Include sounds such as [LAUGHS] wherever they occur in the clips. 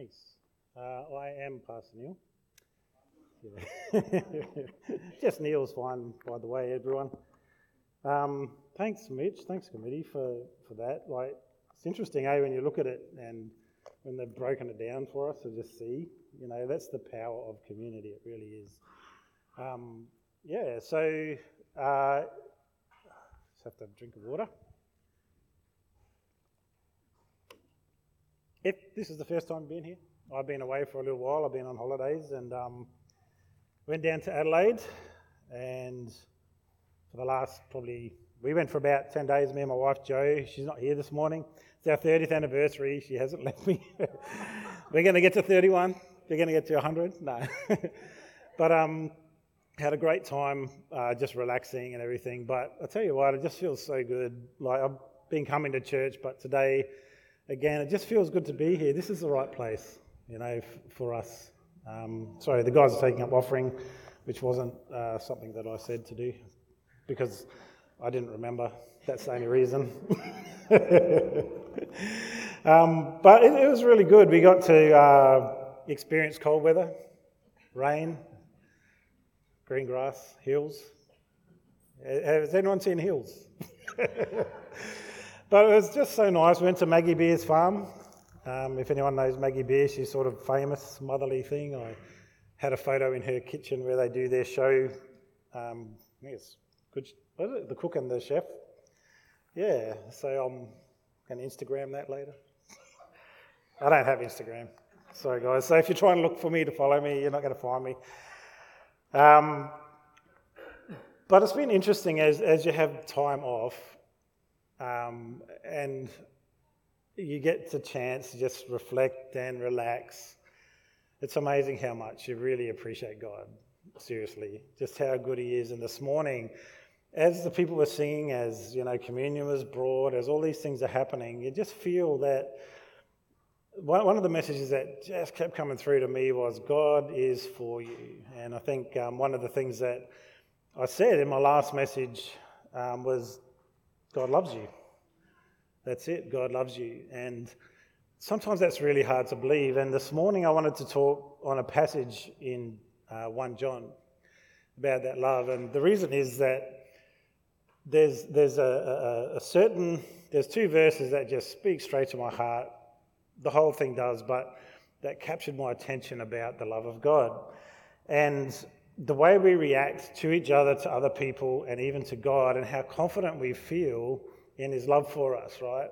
Thanks. Uh, I am Pastor Neil. Yeah. [LAUGHS] Just Neil's fine, by the way, everyone. Um, thanks, Mitch. Thanks, committee, for, for that. Like, it's interesting, eh, when you look at it and when they've broken it down for us to just see. You know, that's the power of community. It really is. Um, yeah. So, uh, just have to have a drink of water. If this is the first time being here, I've been away for a little while. I've been on holidays and um, went down to Adelaide. And for the last probably, we went for about 10 days, me and my wife Jo. She's not here this morning. It's our 30th anniversary. She hasn't [LAUGHS] left me. We're going to get to 31. We're going to get to 100. No. [LAUGHS] but um, had a great time uh, just relaxing and everything. But I tell you what, it just feels so good. Like I've been coming to church, but today, again, it just feels good to be here. This is the right place, you know, f- for us. Um, sorry, the guys are taking up offering, which wasn't uh, something that I said to do because I didn't remember. That's the only reason. [LAUGHS] um, but it, it, was really good. We got to uh, experience cold weather, rain, green grass, hills. Has anyone seen hills? [LAUGHS] but it was just so nice. We went to Maggie Beer's farm. Um, if anyone knows Maggie Beer, she's sort of famous motherly thing. I had a photo in her kitchen where they do their show. Um, I think it's good, what is it? The cook and the chef. Yeah, so I'm going to Instagram that later. I don't have Instagram. Sorry, guys. So if you're trying to look for me to follow me, you're not going to find me. Um, but it's been interesting as, as you have time off um, and you get the chance to just reflect and relax. It's amazing how much you really appreciate God. Seriously, just how good He is. And this morning, as the people were singing, as you know, communion was brought, as all these things are happening, you just feel that one, of the messages that just kept coming through to me was God is for you. And I think um, one of the things that I said in my last message um, was God loves you. That's it, God loves you. And sometimes that's really hard to believe. And this morning I wanted to talk on a passage in uh, 1 John about that love. And the reason is that there's, there's a, a, a certain, there's two verses that just speak straight to my heart the whole thing does, but that captured my attention about the love of God. And the way we react to each other, to other people, and even to God, and how confident we feel in His love for us, right?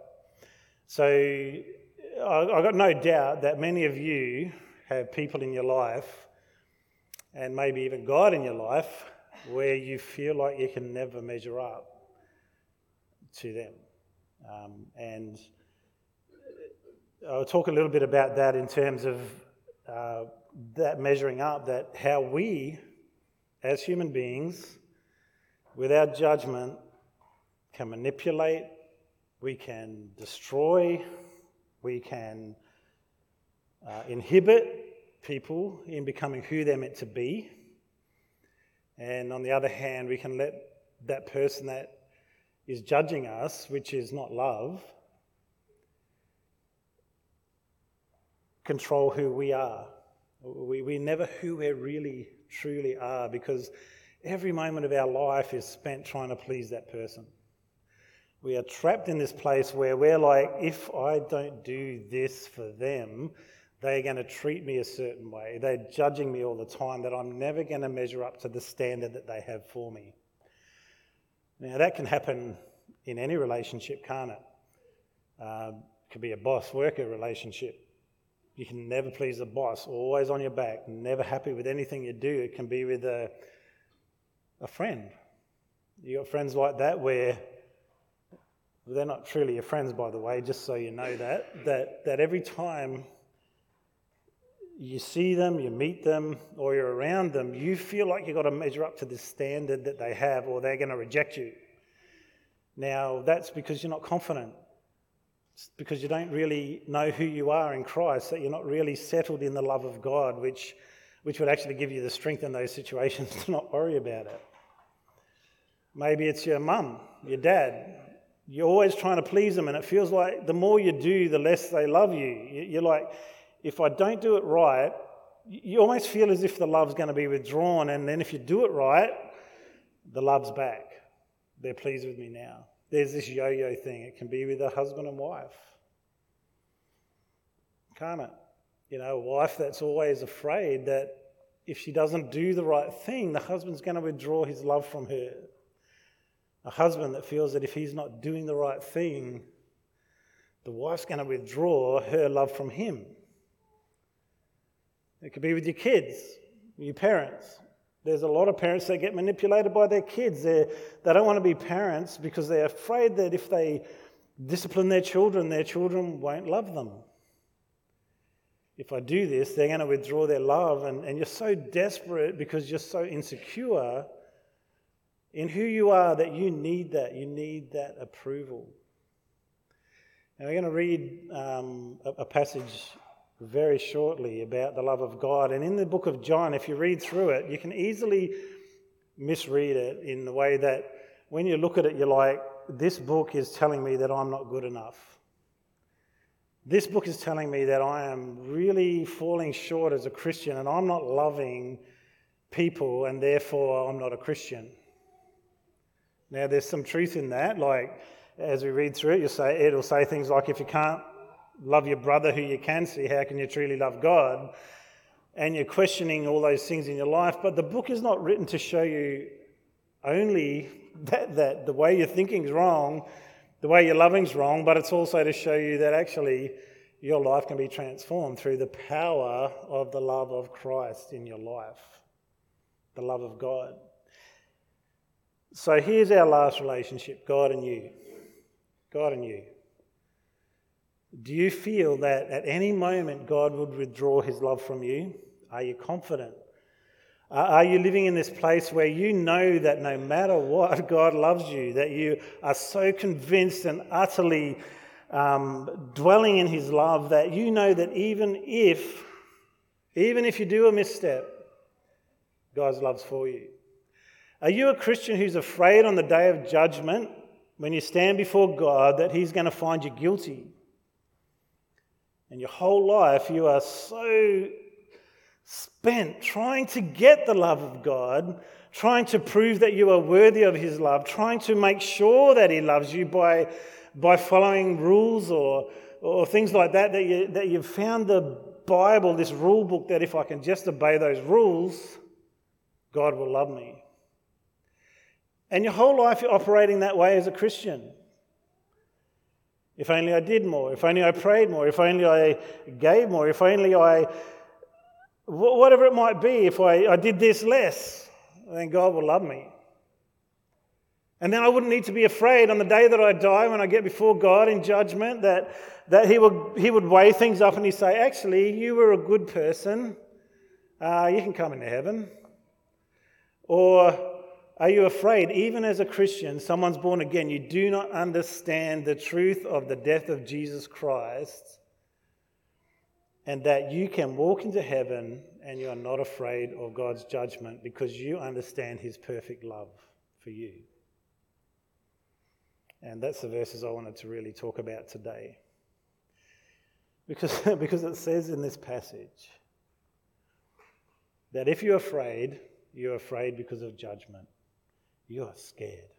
So I've got no doubt that many of you have people in your life, and maybe even God in your life, where you feel like you can never measure up to them. Um, and I'll talk a little bit about that in terms of uh, that measuring up, that how we, as human beings, without judgment, can manipulate, we can destroy, we can uh, inhibit people in becoming who they're meant to be. And on the other hand, we can let that person that is judging us, which is not love, control who we are. We, we never who we really truly are because every moment of our life is spent trying to please that person. We are trapped in this place where we're like, if I don't do this for them, they're going to treat me a certain way. They're judging me all the time that I'm never going to measure up to the standard that they have for me. Now, that can happen in any relationship, can't it? It could be a boss worker relationship. You can never please the boss, always on your back, never happy with anything you do. It can be with a, a friend. You got friends like that where they're not truly your friends, by the way, just so you know that, that, that every time you see them, you meet them, or you're around them, you feel like you've got to measure up to the standard that they have, or they're going to reject you. Now, that's because you're not confident because you don't really know who you are in Christ, that you're not really settled in the love of God, which, which would actually give you the strength in those situations [LAUGHS] to not worry about it. Maybe it's your mum, your dad. You're always trying to please them, and it feels like the more you do, the less they love you. You're like, if I don't do it right, you almost feel as if the love's going to be withdrawn. And then if you do it right, the love's back. They're pleased with me now. There's this yo yo thing. It can be with a husband and wife. Can't it? You know, a wife that's always afraid that if she doesn't do the right thing, the husband's going to withdraw his love from her. A husband that feels that if he's not doing the right thing, the wife's going to withdraw her love from him. It could be with your kids, your parents. There's a lot of parents that get manipulated by their kids. They're, they don't want to be parents because they're afraid that if they discipline their children, their children won't love them. If I do this, they're going to withdraw their love, and, and you're so desperate because you're so insecure in who you are that you need that. You need that approval. Now, we're going to read um, a, a passage very shortly about the love of God. And in the book of John, if you read through it, you can easily misread it in the way that when you look at it, you're like, this book is telling me that I'm not good enough. This book is telling me that I am really falling short as a Christian and I'm not loving people and therefore I'm not a Christian. Now, there's some truth in that. Like, as we read through it, you'll say, it'll say things like, if you can't love your brother who you can see, how can you truly love God? And you're questioning all those things in your life. But the book is not written to show you only that, that the way you're thinking is wrong, the way you're loving is wrong, but it's also to show you that actually your life can be transformed through the power of the love of Christ in your life, the love of God. So here's our last relationship God and you. God and you. Do you feel that at any moment God would withdraw his love from you? Are you confident? Are you living in this place where you know that no matter what, [LAUGHS] God loves you, that you are so convinced and utterly um, dwelling in his love that you know that even if, even if you do a misstep, God's love's for you? Are you a Christian who's afraid on the day of judgment when you stand before God that he's going to find you guilty? And your whole life, you are so spent trying to get the love of God, trying to prove that you are worthy of His love, trying to make sure that He loves you by, by following rules or, or things like that, that, you, that you've found the Bible, this rule book, that if I can just obey those rules, God will love me. And your whole life you're operating that way as a Christian. If only I did more. If only I prayed more. If only I gave more. If only I, whatever it might be, if I, I did this less, then God will love me. And then I wouldn't need to be afraid on the day that I die when I get before God in judgment that, that he, would, he would weigh things up and he'd say, Actually, you were a good person. Uh, you can come into heaven. Or are you afraid, even as a Christian, someone's born again, you do not understand the truth of the death of Jesus Christ and that you can walk into heaven and you are not afraid of God's judgment because you understand his perfect love for you? And that's the verses I wanted to really talk about today. Because, [LAUGHS] because it says in this passage that if you're afraid, you're afraid because of judgment. You are scared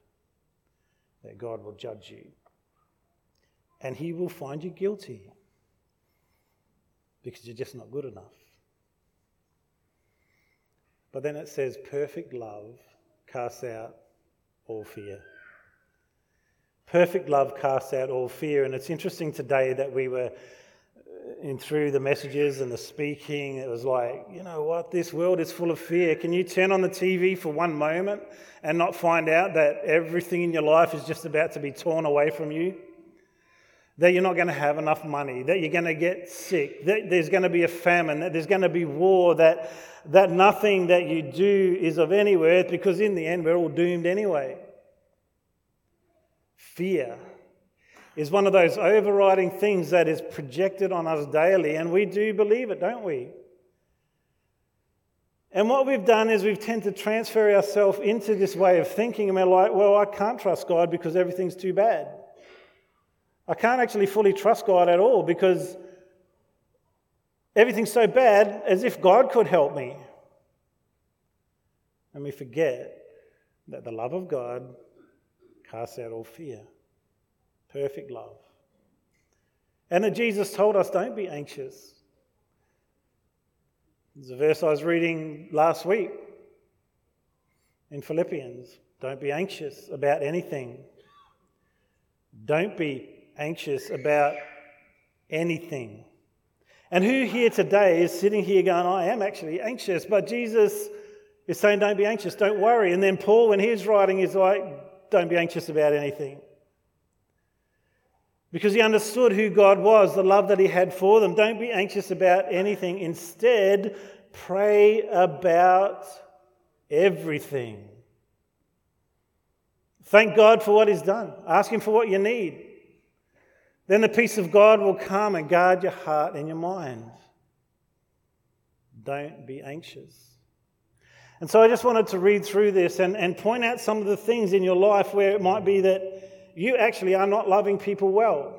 that God will judge you. And he will find you guilty because you're just not good enough. But then it says, perfect love casts out all fear. Perfect love casts out all fear. And it's interesting today that we were in through the messages and the speaking, it was like, you know what, this world is full of fear. Can you turn on the TV for one moment and not find out that everything in your life is just about to be torn away from you? That you're not going to have enough money, that you're going to get sick, that there's going to be a famine, that there's going to be war, that, that nothing that you do is of any worth because in the end we're all doomed anyway. Fear is one of those overriding things that is projected on us daily, and we do believe it, don't we? And what we've done is we've tend to transfer ourselves into this way of thinking, and we're like, well, I can't trust God because everything's too bad. I can't actually fully trust God at all because Everything's so bad as if God could help me. And we forget that the love of God casts out all fear. Perfect love. And that Jesus told us, don't be anxious. There's a verse I was reading last week in Philippians. Don't be anxious about anything. Don't be anxious about anything. And who here today is sitting here going, I am actually anxious, but Jesus is saying, don't be anxious, don't worry. And then Paul, when he's writing, is like, don't be anxious about anything. Because he understood who God was, the love that he had for them. Don't be anxious about anything. Instead, pray about everything. Thank God for what He's done. Ask Him for what you need. Then the peace of God will come and guard your heart and your mind. Don't be anxious. And so I just wanted to read through this and, and point out some of the things in your life where it might be that you actually are not loving people well.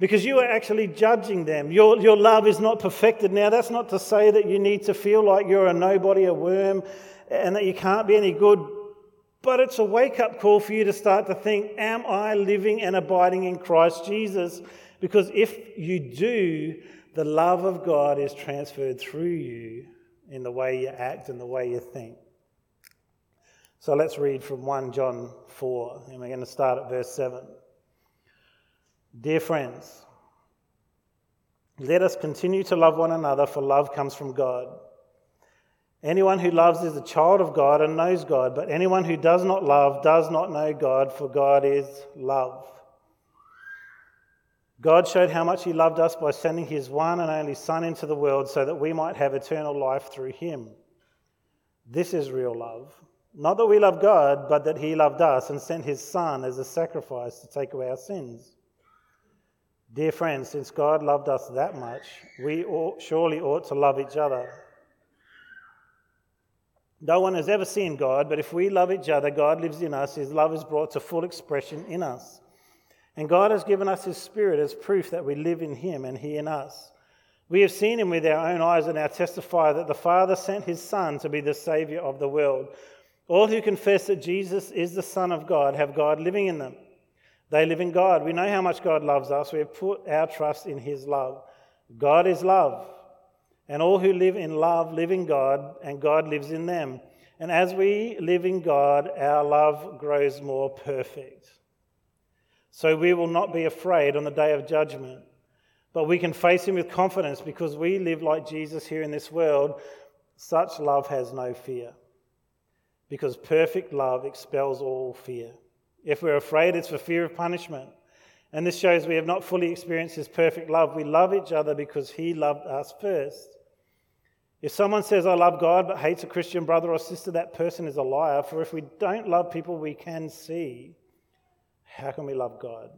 Because you are actually judging them. Your, your love is not perfected. Now, that's not to say that you need to feel like you're a nobody, a worm, and that you can't be any good but it's a wake up call for you to start to think Am I living and abiding in Christ Jesus? Because if you do, the love of God is transferred through you in the way you act and the way you think. So let's read from 1 John 4, and we're going to start at verse 7. Dear friends, let us continue to love one another, for love comes from God. Anyone who loves is a child of God and knows God, but anyone who does not love does not know God, for God is love. God showed how much He loved us by sending His one and only Son into the world so that we might have eternal life through Him. This is real love. Not that we love God, but that He loved us and sent His Son as a sacrifice to take away our sins. Dear friends, since God loved us that much, we ought, surely ought to love each other. No one has ever seen God, but if we love each other, God lives in us. His love is brought to full expression in us. And God has given us His Spirit as proof that we live in Him and He in us. We have seen Him with our own eyes and now testify that the Father sent His Son to be the Saviour of the world. All who confess that Jesus is the Son of God have God living in them. They live in God. We know how much God loves us. We have put our trust in His love. God is love. And all who live in love live in God, and God lives in them. And as we live in God, our love grows more perfect. So we will not be afraid on the day of judgment, but we can face Him with confidence because we live like Jesus here in this world. Such love has no fear, because perfect love expels all fear. If we're afraid, it's for fear of punishment. And this shows we have not fully experienced His perfect love. We love each other because He loved us first. If someone says, I love God, but hates a Christian brother or sister, that person is a liar. For if we don't love people we can see, how can we love God,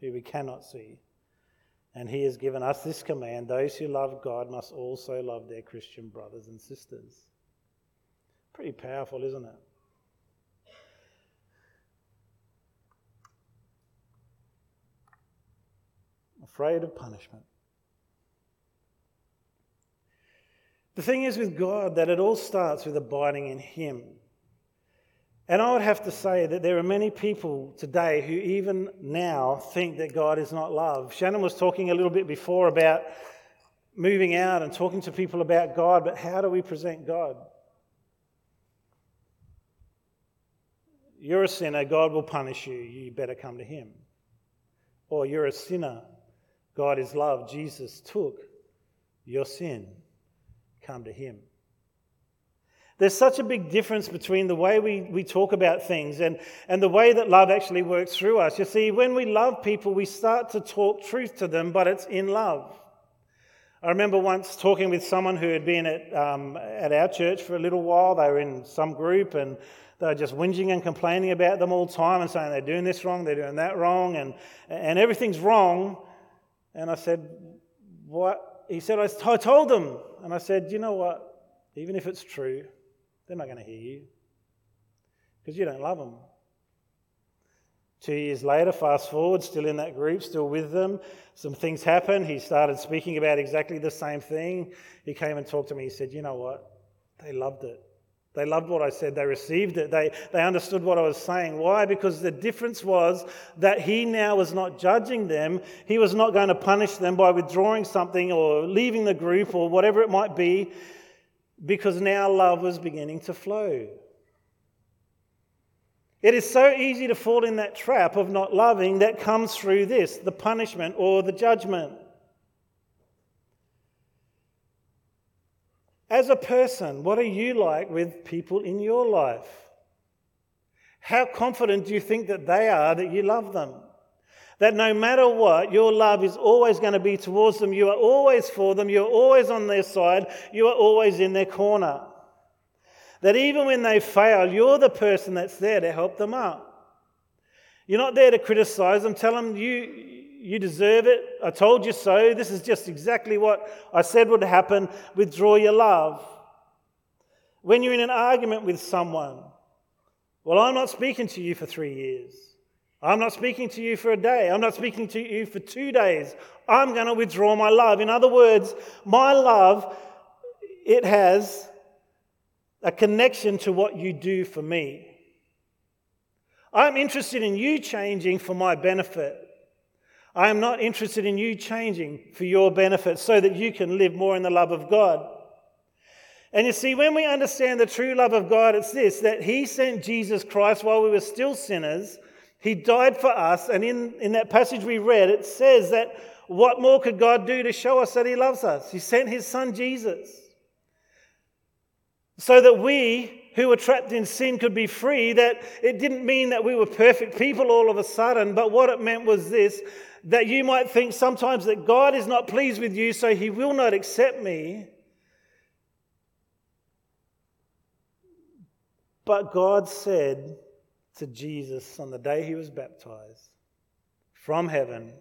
who we cannot see? And He has given us this command those who love God must also love their Christian brothers and sisters. Pretty powerful, isn't it? Afraid of punishment. The thing is with God that it all starts with abiding in Him. And I would have to say that there are many people today who, even now, think that God is not love. Shannon was talking a little bit before about moving out and talking to people about God, but how do we present God? You're a sinner, God will punish you, you better come to Him. Or you're a sinner, God is love, Jesus took your sin come to Him. There's such a big difference between the way we, we talk about things and, and the way that love actually works through us. You see, when we love people, we start to talk truth to them, but it's in love. I remember once talking with someone who had been at, um, at our church for a little while. They were in some group and they were just whinging and complaining about them all the time and saying they're doing this wrong, they're doing that wrong, and, and everything's wrong. And I said, What? He said, I told them. And I said, You know what? Even if it's true, they're not going to hear you because you don't love them. Two years later, fast forward, still in that group, still with them. Some things happened. He started speaking about exactly the same thing. He came and talked to me. He said, You know what? They loved it. They loved what I said. They received it. They, they understood what I was saying. Why? Because the difference was that he now was not judging them. He was not going to punish them by withdrawing something or leaving the group or whatever it might be, because now love was beginning to flow. It is so easy to fall in that trap of not loving that comes through this the punishment or the judgment. As a person, what are you like with people in your life? How confident do you think that they are that you love them? That no matter what, your love is always going to be towards them. You are always for them. You're always on their side. You are always in their corner. That even when they fail, you're the person that's there to help them up. You're not there to criticize them, tell them you, you deserve it. I told you so. This is just exactly what I said would happen. Withdraw your love. When you're in an argument with someone, well, I'm not speaking to you for three years. I'm not speaking to you for a day. I'm not speaking to you for two days. I'm going to withdraw my love. In other words, my love, it has a connection to what you do for me. I'm interested in you changing for my benefit. I am not interested in you changing for your benefit so that you can live more in the love of God. And you see, when we understand the true love of God, it's this that He sent Jesus Christ while we were still sinners. He died for us. And in, in that passage we read, it says that what more could God do to show us that He loves us? He sent His Son Jesus so that we who were trapped in sin could be free. That it didn't mean that we were perfect people all of a sudden, but what it meant was this that you might think sometimes that God is not pleased with you, so he will not accept me. But God said to Jesus on the day he was baptized from heaven,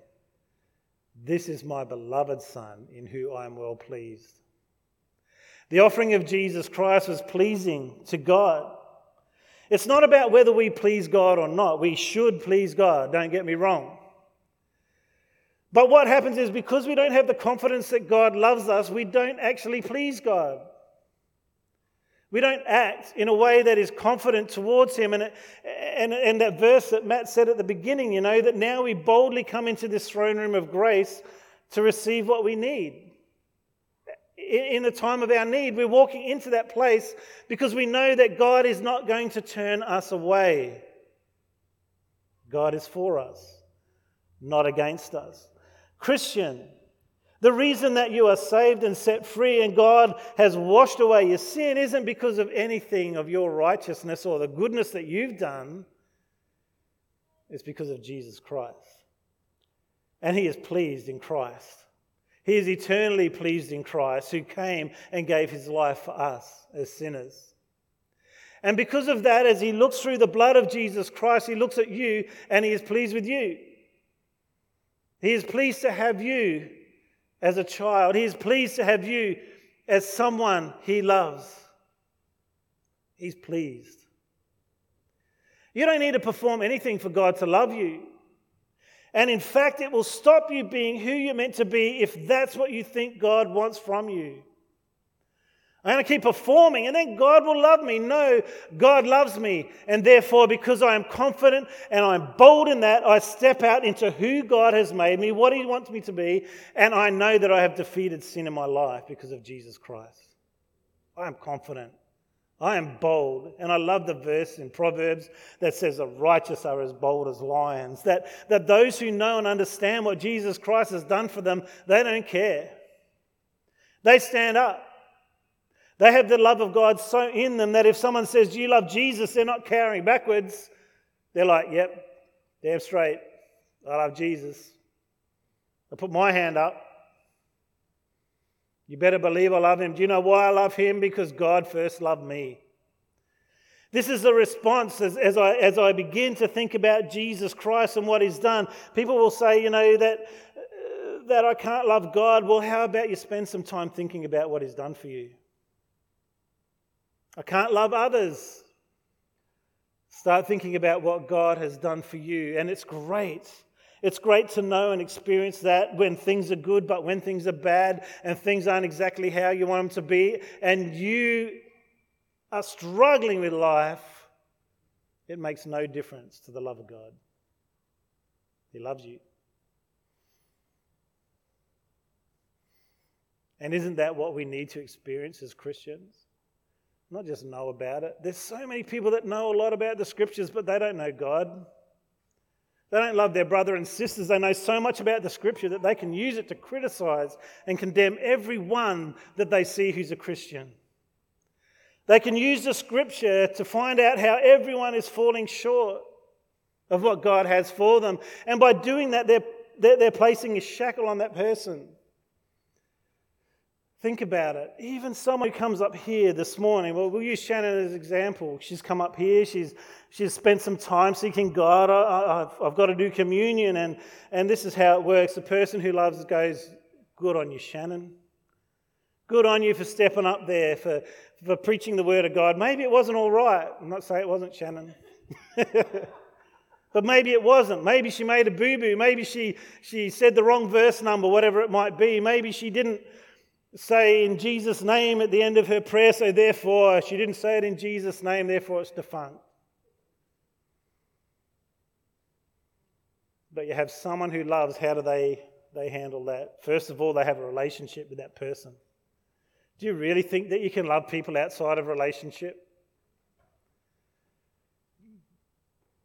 This is my beloved Son, in whom I am well pleased. The offering of Jesus Christ was pleasing to God. It's not about whether we please God or not. We should please God, don't get me wrong. But what happens is because we don't have the confidence that God loves us, we don't actually please God. We don't act in a way that is confident towards Him. And, and, and that verse that Matt said at the beginning, you know, that now we boldly come into this throne room of grace to receive what we need in the time of our need. We're walking into that place because we know that God is not going to turn us away. God is for us, not against us. Christian, the reason that you are saved and set free and God has washed away your sin isn't because of anything of your righteousness or the goodness that you've done. It's because of Jesus Christ. And He is pleased in Christ. He is eternally pleased in Christ, who came and gave his life for us as sinners. And because of that, as he looks through the blood of Jesus Christ, he looks at you and he is pleased with you. He is pleased to have you as a child, he is pleased to have you as someone he loves. He's pleased. You don't need to perform anything for God to love you. And in fact, it will stop you being who you're meant to be if that's what you think God wants from you. I'm going to keep performing and then God will love me. No, God loves me. And therefore, because I am confident and I'm bold in that, I step out into who God has made me, what He wants me to be, and I know that I have defeated sin in my life because of Jesus Christ. I am confident. I am bold. And I love the verse in Proverbs that says, The righteous are as bold as lions. That, that those who know and understand what Jesus Christ has done for them, they don't care. They stand up. They have the love of God so in them that if someone says, Do you love Jesus? they're not carrying backwards. They're like, Yep, damn straight. I love Jesus. I put my hand up. You better believe I love him. Do you know why I love him? Because God first loved me. This is the response as, as, I, as I begin to think about Jesus Christ and what he's done. People will say, you know, that, uh, that I can't love God. Well, how about you spend some time thinking about what he's done for you? I can't love others. Start thinking about what God has done for you. And it's great. It's great to know and experience that when things are good, but when things are bad and things aren't exactly how you want them to be, and you are struggling with life, it makes no difference to the love of God. He loves you. And isn't that what we need to experience as Christians? Not just know about it. There's so many people that know a lot about the scriptures, but they don't know God. They don't love their brother and sisters. They know so much about the scripture that they can use it to criticize and condemn everyone that they see who's a Christian. They can use the scripture to find out how everyone is falling short of what God has for them. And by doing that, they're, they're, they're placing a shackle on that person. Think about it. Even someone who comes up here this morning, well, we'll use Shannon as an example. She's come up here, she's, she's spent some time seeking God. I, have I've got to do communion, and, and this is how it works. The person who loves goes, Good on you, Shannon. Good on you for stepping up there, for, for preaching the word of God. Maybe it wasn't all right. I'm not saying it wasn't, Shannon. [LAUGHS] but maybe it wasn't. Maybe she made a boo boo. Maybe she, she said the wrong verse number, whatever it might be. Maybe she didn't say in Jesus' name at the end of her prayer, so therefore she didn't say it in Jesus' name, therefore it's defunct. But you have someone who loves, how do they, they handle that? First of all, they have a relationship with that person. Do you really think that you can love people outside of relationship?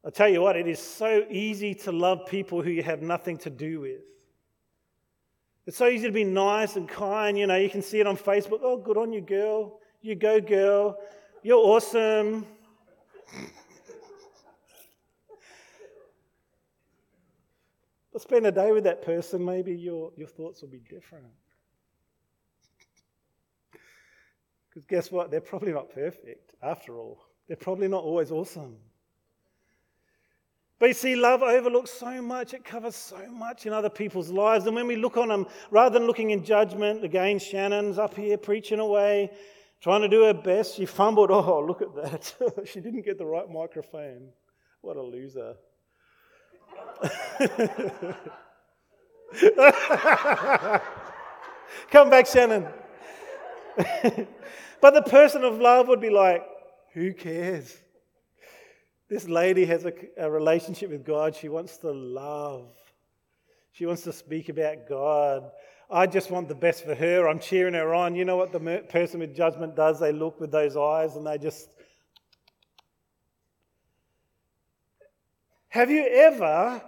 I tell you what, it is so easy to love people who you have nothing to do with. It's so easy to be nice and kind. You know, you can see it on Facebook. Oh, good on you, girl. You go, girl. You're awesome. [LAUGHS] but spend a day with that person, maybe your, your thoughts will be different. Because guess what? They're probably not perfect after all. They're probably not always awesome. But you see, love overlooks so much, it covers so much in other people's lives. And when we look on them, rather than looking in judgment, again, Shannon's up here preaching away, trying to do her best. She fumbled. [LAUGHS] Oh, look at that. [LAUGHS] she didn't get the right microphone. What a loser. [LAUGHS] Come back, Shannon. but the person of love would be like, who cares? This lady has a, a, relationship with God. She wants to love. She wants to speak about God. I just want the best for her. I'm cheering her on. You know what the person with judgment does? They look with those eyes and they just. Have you ever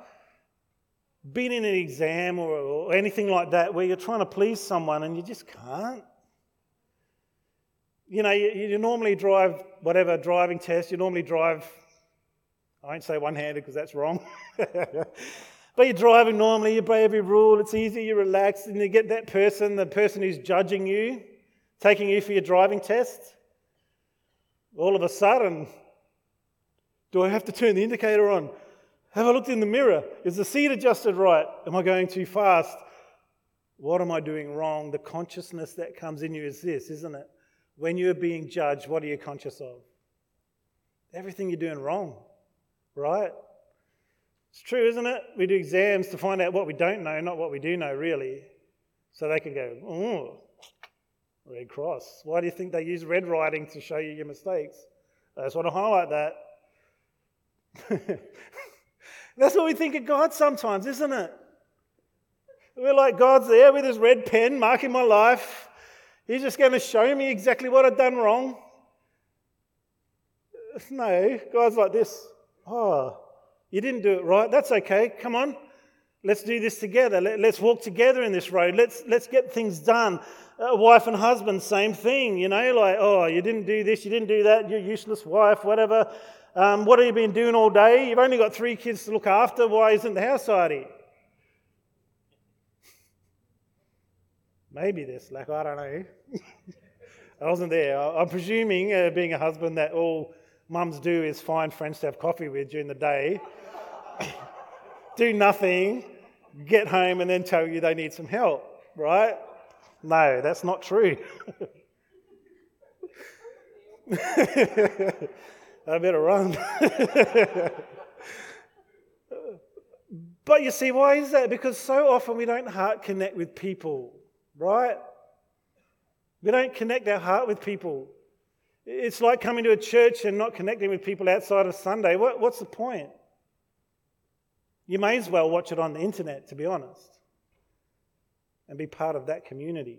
been in an exam or, or anything like that where you're trying to please someone and you just can't? You know, you, you normally drive whatever driving test, you normally drive I won't say one handed because that's wrong. [LAUGHS] but you're driving normally, you obey every rule, it's easy, you relax, and you get that person, the person who's judging you, taking you for your driving test. All of a sudden, do I have to turn the indicator on? Have I looked in the mirror? Is the seat adjusted right? Am I going too fast? What am I doing wrong? The consciousness that comes in you is this, isn't it? When you're being judged, what are you conscious of? Everything you're doing wrong right? It's true, isn't it? We do exams to find out what we don't know, not what we do know, really. So they can go, oh, red cross. Why do you think they use red writing to show you your mistakes? I just want to highlight that. [LAUGHS] That's what we think of God sometimes, isn't it? We're like, God's there with his red pen marking my life. He's just going to show me exactly what I've done wrong. No, God's like this. Oh, you didn't do it right. That's okay. Come on. Let's do this together. Let, us walk together in this road. Let's, let's get things done. Uh, wife and husband, same thing. You know, like, oh, you didn't do this, you didn't do that, you're useless wife, whatever. Um, what have you been doing all day? You've only got three kids to look after. Why isn't the house tidy? Maybe there's slack. I don't know. [LAUGHS] I wasn't there. I'm presuming, uh, being a husband, that all mums do is find friends to have coffee with during the day, [COUGHS] do nothing, get home, and then tell you they need some help, right? No, that's not true. [LAUGHS] I better run. [LAUGHS] but you see, why is that? Because so often we don't heart connect with people, right? We don't connect our heart with people. It's like coming to a church and not connecting with people outside of Sunday. What, what's the point? You may as well watch it on the internet, to be honest, and be part of that community.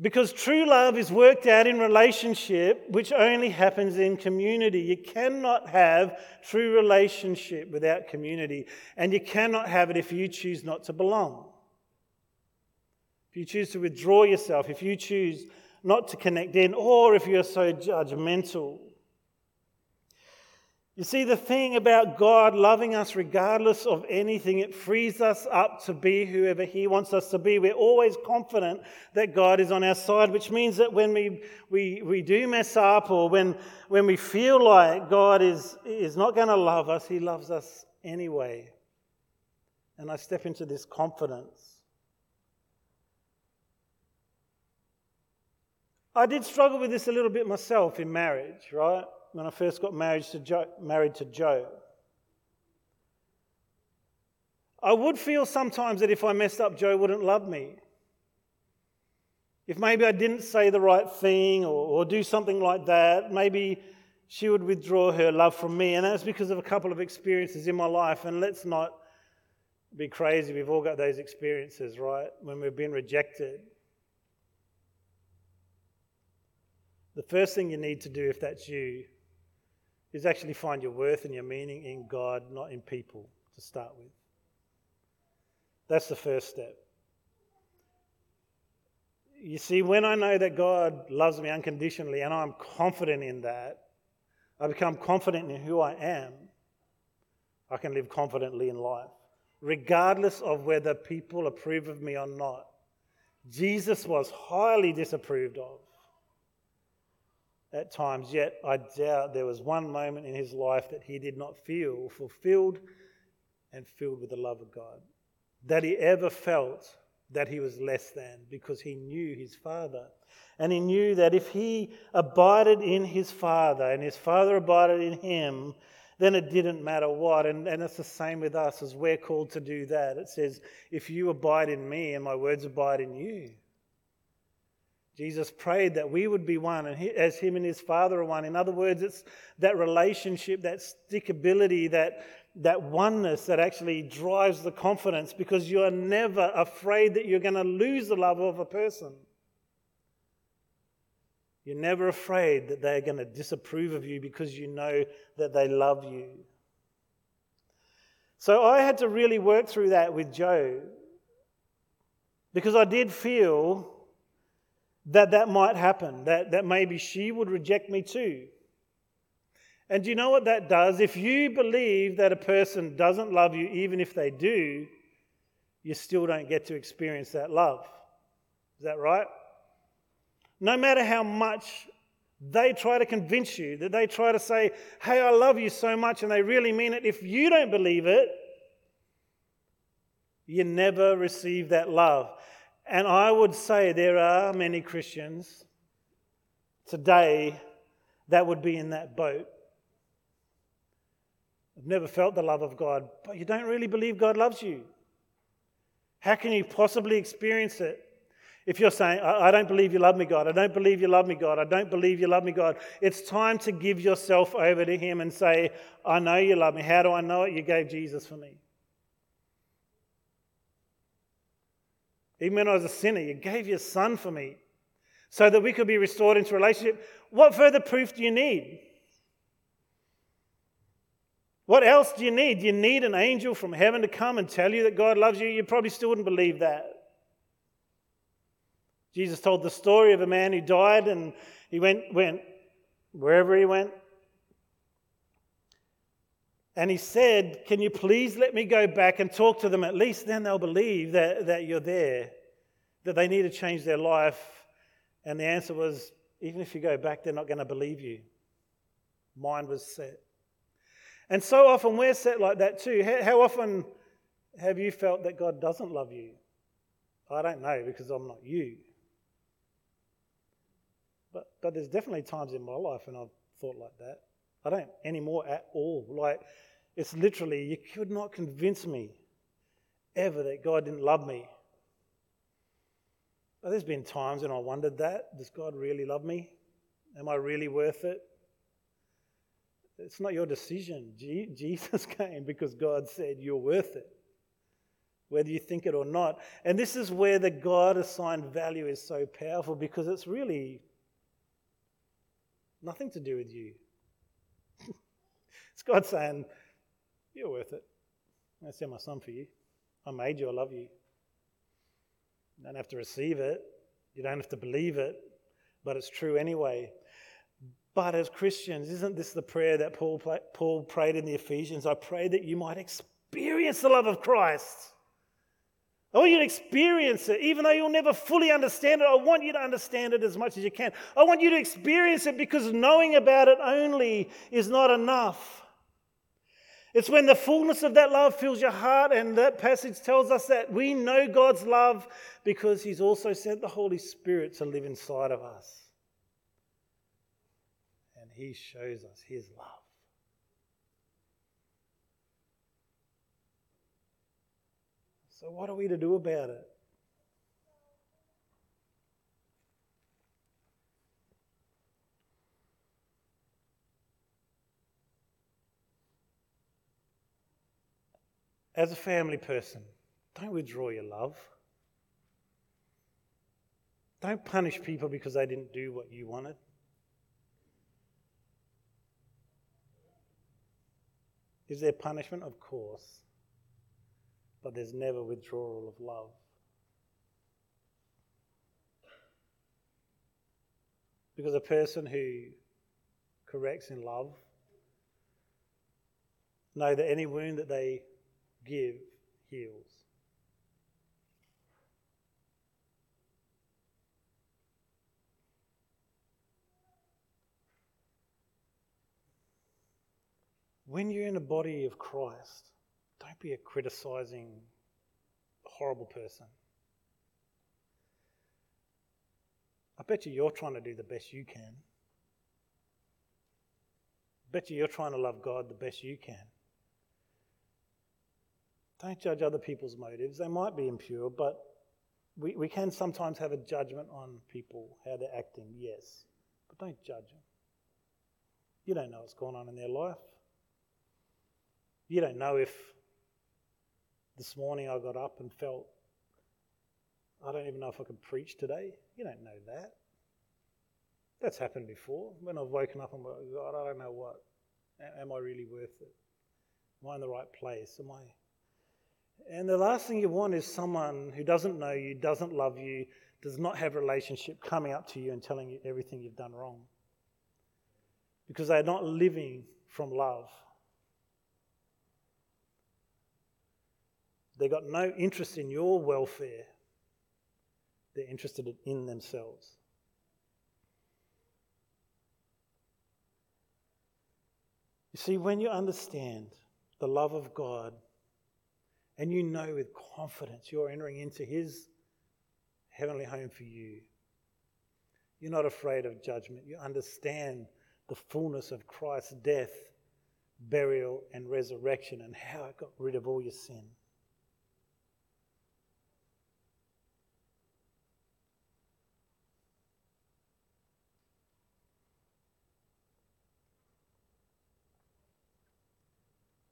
Because true love is worked out in relationship, which only happens in community. You cannot have true relationship without community, and you cannot have it if you choose not to belong. If you choose to withdraw yourself, if you choose not to connect in, or if you're so judgmental. You see, the thing about God loving us regardless of anything, it frees us up to be whoever He wants us to be. We're always confident that God is on our side, which means that when we, we, we do mess up or when, when we feel like God is, is not going to love us, He loves us anyway. And I step into this confidence. I did struggle with this a little bit myself in marriage, right? When I first got married to Jo, married to Jo. I would feel sometimes that if I messed up, Jo wouldn't love me. If maybe I didn't say the right thing or, or do something like that, maybe she would withdraw her love from me. And that's because of a couple of experiences in my life. And let's not be crazy. We've all got those experiences, right? When we've been rejected. The first thing you need to do, if that's you, is actually find your worth and your meaning in God, not in people to start with. That's the first step. You see, when I know that God loves me unconditionally and I'm confident in that, I become confident in who I am, I can live confidently in life, regardless of whether people approve of me or not. Jesus was highly disapproved of at times, yet I doubt there was one moment in his life that he did not feel fulfilled and filled with the love of God. That he ever felt that he was less than because he knew his Father. And he knew that if he abided in his Father and his Father abided in him, then it didn't matter what. And, and it's the same with us as we're called to do that. It says, If you abide in me and my words abide in you, Jesus prayed that we would be one, and he, as him and his Father are one. In other words, it's that relationship, that stickability, that, that oneness that actually drives the confidence because you're never afraid that you're going to lose the love of a person. You're never afraid that they're going to disapprove of you because you know that they love you. So I had to really work through that with Jo because I did feel that that might happen, that, that maybe she would reject me too. And do you know what that does? If you believe that a person doesn't love you, even if they do, you still don't get to experience that love. Is that right? No matter how much they try to convince you, that they try to say, hey, I love you so much, and they really mean it, if you don't believe it, you never receive that love. And I would say there are many Christians today that would be in that boat. I've never felt the love of God, but you don't really believe God loves you. How can you possibly experience it? If you're saying, I, don't believe you love me, God, I don't believe you love me, God, I don't believe you love me, God, it's time to give yourself over to Him and say, I know you love me. How do I know it? You gave Jesus for me. Even when I was a sinner, you gave your son for me so that we could be restored into relationship. What further proof do you need? What else do you need? Do you need an angel from heaven to come and tell you that God loves you? You probably still wouldn't believe that. Jesus told the story of a man who died and he went, went wherever he went, and he said, Can you please let me go back and talk to them? At least then they'll believe that, that you're there, that they need to change their life. And the answer was, Even if you go back, they're not going to believe you. Mind was set. And so often we're set like that too. How often have you felt that God doesn't love you? I don't know because I'm not you. But but there's definitely times in my life when I've thought like that. I don't anymore at all. Like, it's literally, you could not convince me ever that God didn't love me. But there's been times when I wondered that. Does God really love me? Am I really worth it? It's not your decision. [LAUGHS] Jesus came because God said you're worth it, whether you think it or not. And this is where the God assigned value is so powerful because it's really nothing to do with you. It's God saying, You're worth it. I sent my son for you. I made you. I love you. You don't have to receive it, you don't have to believe it, but it's true anyway. But as Christians, isn't this the prayer that Paul, Paul prayed in the Ephesians? I pray that you might experience the love of Christ. I want you to experience it, even though you'll never fully understand it. I want you to understand it as much as you can. I want you to experience it because knowing about it only is not enough. It's when the fullness of that love fills your heart, and that passage tells us that we know God's love because He's also sent the Holy Spirit to live inside of us. And He shows us His love. So, what are we to do about it? As a family person, don't withdraw your love. Don't punish people because they didn't do what you wanted. Is there punishment? Of course but there's never withdrawal of love. Because a person who corrects in love know that any wound that they give heals. When you're in the body of Christ, don't be a criticizing, horrible person. I bet you you're trying to do the best you can. I bet you you're trying to love God the best you can. Don't judge other people's motives. They might be impure, but we, we can sometimes have a judgment on people, how they're acting, yes. But don't judge them. You don't know what's going on in their life. You don't know if this morning I got up and felt, I don't even know if I could preach today. You don't know that. That's happened before. When I've woken up and God, I don't know what. Am I really worth it? Am I in the right place? Am I? And the last thing you want is someone who doesn't know you, doesn't love you, does not have a relationship coming up to you and telling you everything you've done wrong. Because they're not living from love. They've got no interest in your welfare, they're interested in themselves. You see, when you understand the love of God and you know with confidence you're entering into His heavenly home for you, you're not afraid of judgment. You understand the fullness of Christ's death, burial, and resurrection and how it got rid of all your sin.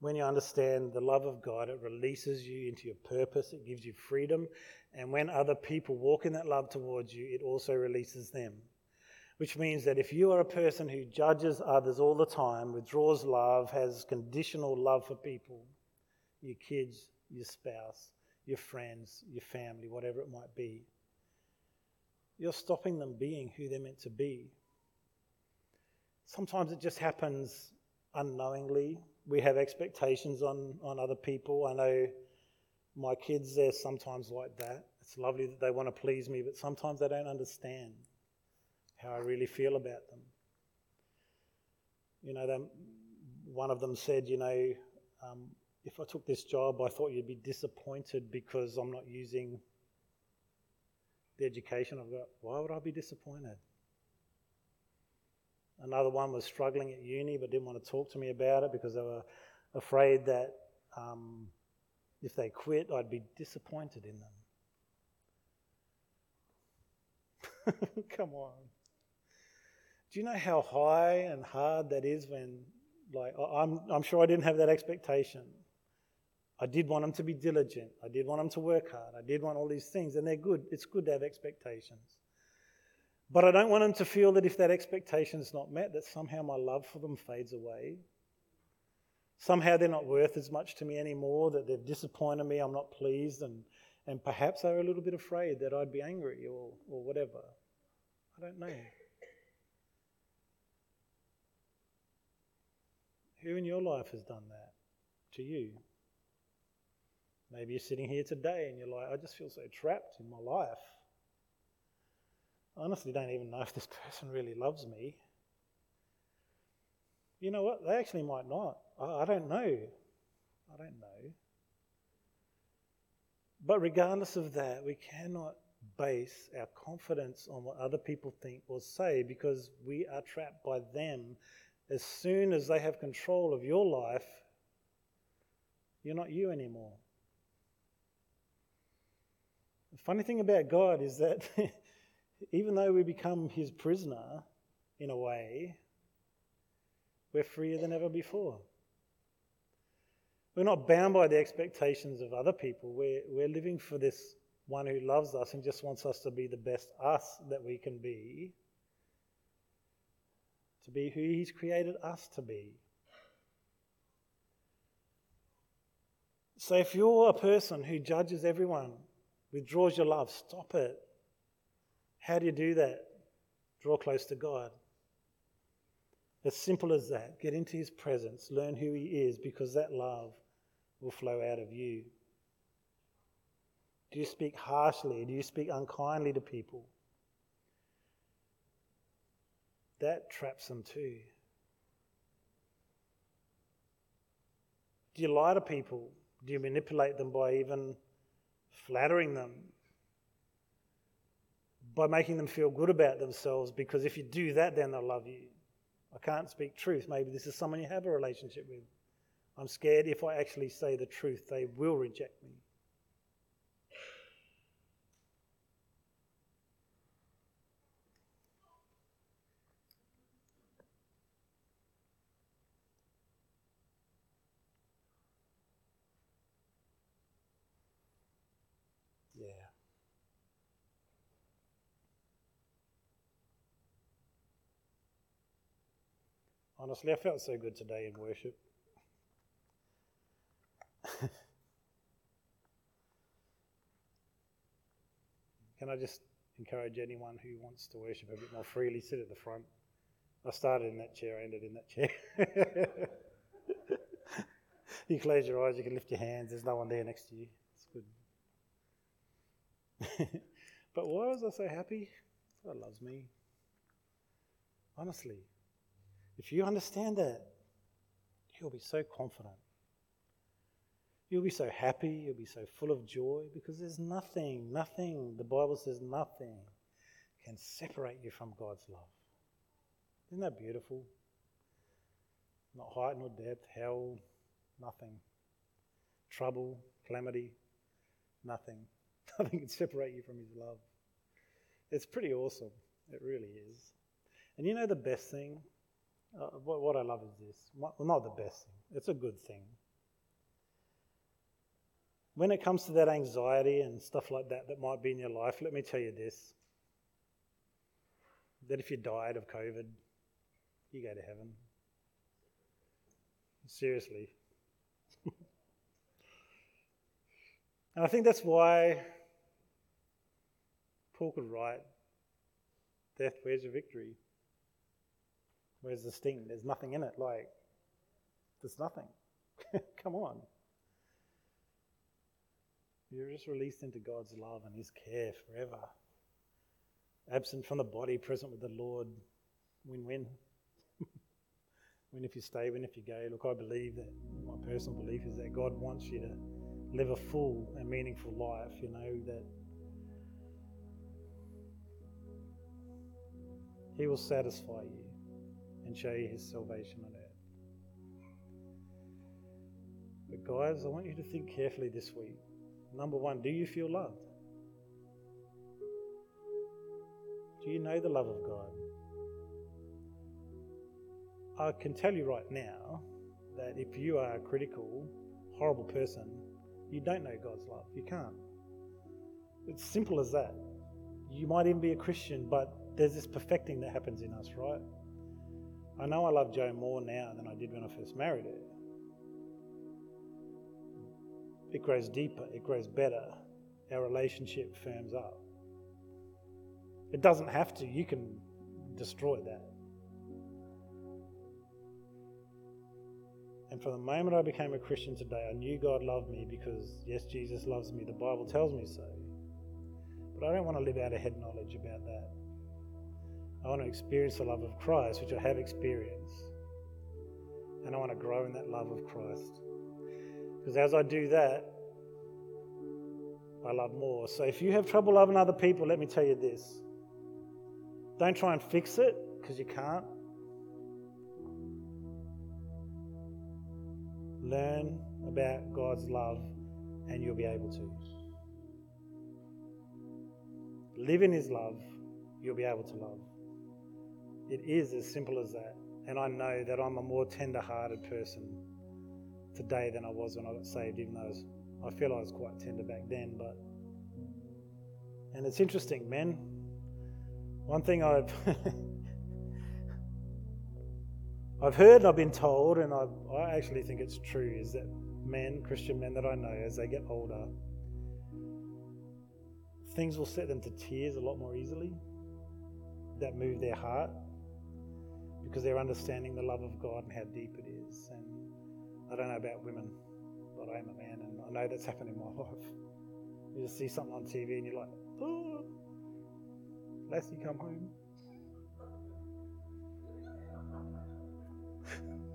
When you understand the love of God, it releases you into your purpose, it gives you freedom. And when other people walk in that love towards you, it also releases them. Which means that if you are a person who judges others all the time, withdraws love, has conditional love for people, your kids, your spouse, your friends, your family, whatever it might be, you're stopping them being who they're meant to be. Sometimes it just happens unknowingly we have expectations on, on other people. I know my kids, they're sometimes like that. It's lovely that they want to please me, but sometimes they don't understand how I really feel about them. You know, they, one of them said, you know, um, if I took this job, I thought you'd be disappointed because I'm not using the education I've got. Why would I be disappointed? Another one was struggling at uni but didn't want to talk to me about it because they were afraid that um, if they quit, I'd be disappointed in them. [LAUGHS] Come on. Do you know how high and hard that is when, like, I'm, I'm sure I didn't have that expectation. I did want them to be diligent. I did want them to work hard. I did want all these things, and they're good. It's good to have expectations. But I don't want them to feel that if that expectation is not met, that somehow my love for them fades away. Somehow they're not worth as much to me anymore, that they've disappointed me, I'm not pleased, and, and perhaps they're a little bit afraid that I'd be angry or, or whatever. I don't know. Who in your life has done that to you? Maybe you're sitting here today and you're like, I just feel so trapped in my life. I honestly don't even know if this [LAUGHS] person really loves me. You know what? They actually might not. I, I don't know. I don't know. But regardless of that, we cannot base our confidence on what other people think or say because we are trapped by them. As soon as they have control of your life, you're not you anymore. The funny thing about God is that [LAUGHS] even though we become his prisoner in a way, we're freer than ever before. We're not bound by the expectations of other people. We're, we're living for this one who loves us and just wants us to be the best us that we can be, to be who he's created us to be. So if you're a person who judges everyone, withdraws your love, stop it. How do you do that? Draw close to God. As simple as that. Get into His presence, learn who He is, because that love will flow out of you. Do you speak harshly? Do you speak unkindly to people? That traps them too. Do you lie to people? Do you manipulate them by even flattering them? By making them feel good about themselves? Because if you do that, then they'll love you. I can't speak truth. Maybe this is someone you have a relationship with. I'm scared if I actually say the truth, they will reject me. Honestly, I felt so good today in worship. [LAUGHS] Can I just encourage anyone who wants to worship a bit more freely, sit at the front? I started in that chair, I ended in that chair. [LAUGHS] you close your eyes, you can lift your hands, there's no one there next to you. It's good. [LAUGHS] but why was I so happy? God loves me. Honestly, if you understand that, you'll be so confident. You'll be so happy. You'll be so full of joy because there's nothing, nothing, the Bible says nothing can separate you from God's love. Isn't that beautiful? Not height nor depth, hell, nothing. Trouble, calamity, nothing. [LAUGHS] Nothing can separate you from His love. It's pretty awesome. It really is. And you know the best thing? Uh, what, what I love is this. Well, not the best thing, it's a good thing. When it comes to that anxiety and stuff like that that might be in your life, let me tell you this that if you died of COVID, you go to heaven. Seriously. [LAUGHS] and I think that's why Paul could write, Death, where's your victory? Where's the sting? There's nothing in it. Like, there's nothing. [LAUGHS] Come on. You're just released into God's love and His care forever. Absent from the body, present with the Lord. Win win. [LAUGHS] win if you stay, win if you go. Look, I believe that my personal belief is that God wants you to live a full and meaningful life. You know, that He will satisfy you. And show you his salvation on earth. But, guys, I want you to think carefully this week. Number one, do you feel loved? Do you know the love of God? I can tell you right now that if you are a critical, horrible person, you don't know God's love. You can't. It's simple as that. You might even be a Christian, but there's this perfecting that happens in us, right? I know I love Jo more now than I did when I first married her. It grows deeper, it grows better, our relationship firms up. It doesn't have to, you can destroy that. And from the moment I became a Christian today, I knew God loved me because, yes, Jesus loves me. The Bible tells me so. But I don't want to live out of head knowledge about that. I want to experience the love of Christ, which I have experienced. And I want to grow in that love of Christ. Because as I do that, I love more. So if you have trouble loving other people, let me tell you this don't try and fix it because you can't. Learn about God's love and you'll be able to. Live in His love, you'll be able to love. It is as simple as that. And I know that I'm a more tender hearted person today than I was when I got saved, even though I, was, I feel I was quite tender back then. But and it's interesting, men. One thing I've [LAUGHS] I've heard and I've been told, and i I actually think it's true, is that men, Christian men that I know, as they get older, things will set them to tears a lot more easily that move their heart because they're understanding the love of God and how deep it is. And I don't know about women, but I am a man, and I know that's happened in my [LAUGHS] life. You just see something on TV and you're like, oh, Lassie, come home.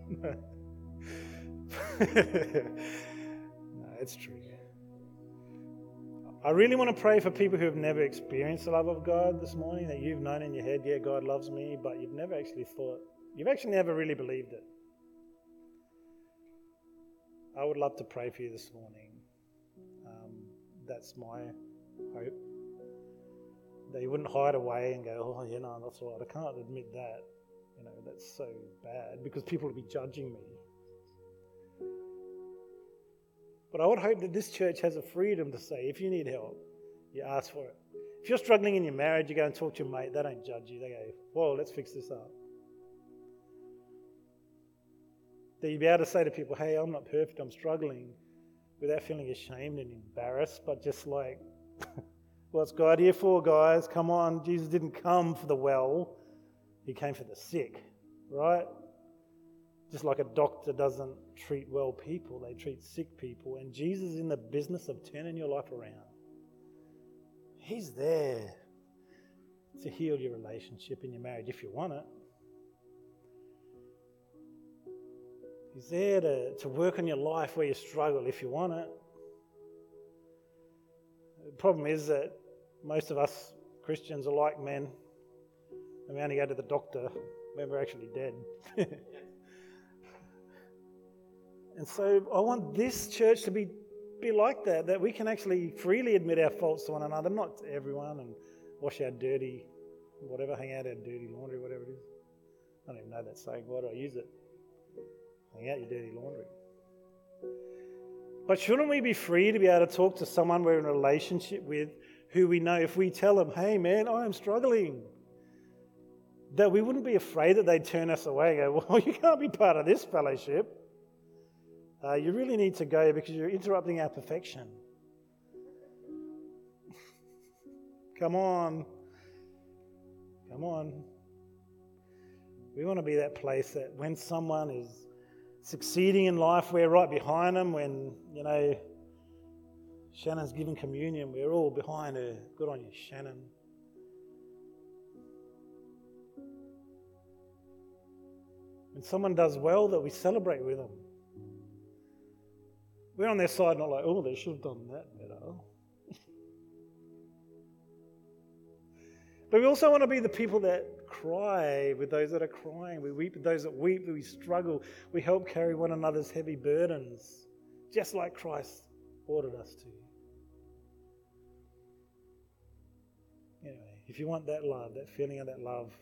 [LAUGHS] no, it's true. I really want to pray for people who have never experienced the love of God this morning, that you've known in your head, yeah, God loves me, but you've never actually thought, you've actually never really believed it. I would love to pray for you this morning. Um, that's my hope. That you wouldn't hide away and go, oh, you know, that's all right. I can't admit that. You know, that's so bad because people will be judging me. But I would hope that this church has a freedom to say, if you need help, you ask for it. If you're struggling in your marriage, you go and talk to your mate, they don't judge you. They go, whoa, let's fix this up. That you'd be able to say to people, hey, I'm not perfect, I'm struggling, without feeling ashamed and embarrassed, but just like, [LAUGHS] what's God here for, guys? Come on, Jesus didn't come for the well, He came for the sick, right? Just like a doctor doesn't treat well people, they treat sick people. And Jesus is in the business of turning your life around. He's there to heal your relationship in your marriage if you want it. He's there to, to work on your life where you struggle if you want it. The problem is that most of us Christians are like men, and we only go to the doctor when we're actually dead. [LAUGHS] And so I want this church to be, be like that, that we can actually freely admit our faults to one another, not to everyone, and wash our dirty, whatever, hang out our dirty laundry, whatever it is. I don't even know that saying. Why do I use it? Hang out your dirty laundry. But shouldn't we be free to be able to talk to someone we're in a relationship with who we know if we tell them, hey man, I am struggling, that we wouldn't be afraid that they'd turn us away and go, well, [LAUGHS] you can't be part of this fellowship. Uh, you really need to go because you're interrupting our perfection. [LAUGHS] Come on. Come on. We want to be that place that when someone is succeeding in life, we're right behind them. When, you know, Shannon's giving communion, we're all behind her. Good on you, Shannon. When someone does well, that we celebrate with them. We're on their side, not like, oh, they should have done that better. But we also want to be the people that cry with those that are crying. We weep with those that weep. We struggle. We help carry one another's heavy burdens, just like Christ ordered us to. Anyway, if you want that love, that feeling of that love,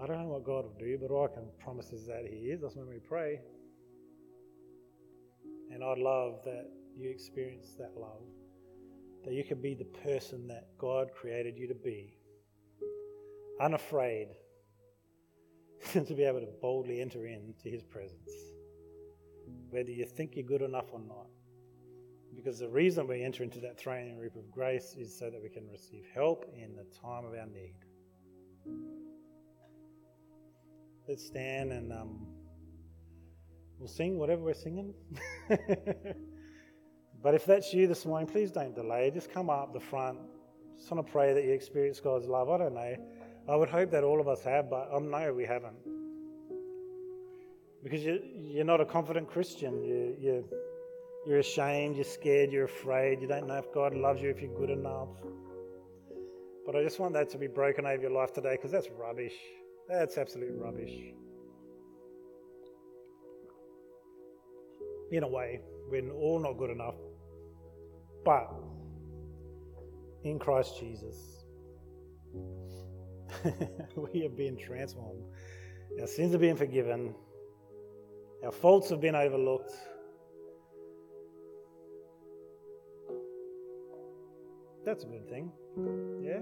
I don't know what God will do, but all I can promise is that He is. That's when we pray. And I'd love that you experience that love, that you can be the person that God created you to be, unafraid and [LAUGHS] to be able to boldly enter into His presence, whether you think you're good enough or not. Because the reason we enter into that throne room of grace is so that we can receive help in the time of our need. Let's stand and um, we'll sing whatever we're singing. [LAUGHS] but if that's you this morning, please don't delay. Just come up the front. Just want to pray that you experience God's love. I don't know. I would hope that all of us have, but um, I know we haven't. Because you, you're not a confident Christian. You, you, you're ashamed, you're scared, you're afraid, you don't know if God loves you, if you're good enough. But I just want that to be broken over your life today because that's rubbish. That's absolute rubbish. In a way, we're all not good enough. But in Christ Jesus, [LAUGHS] we have been transformed. Our sins have been forgiven. Our faults have been overlooked. That's a good thing. Yeah?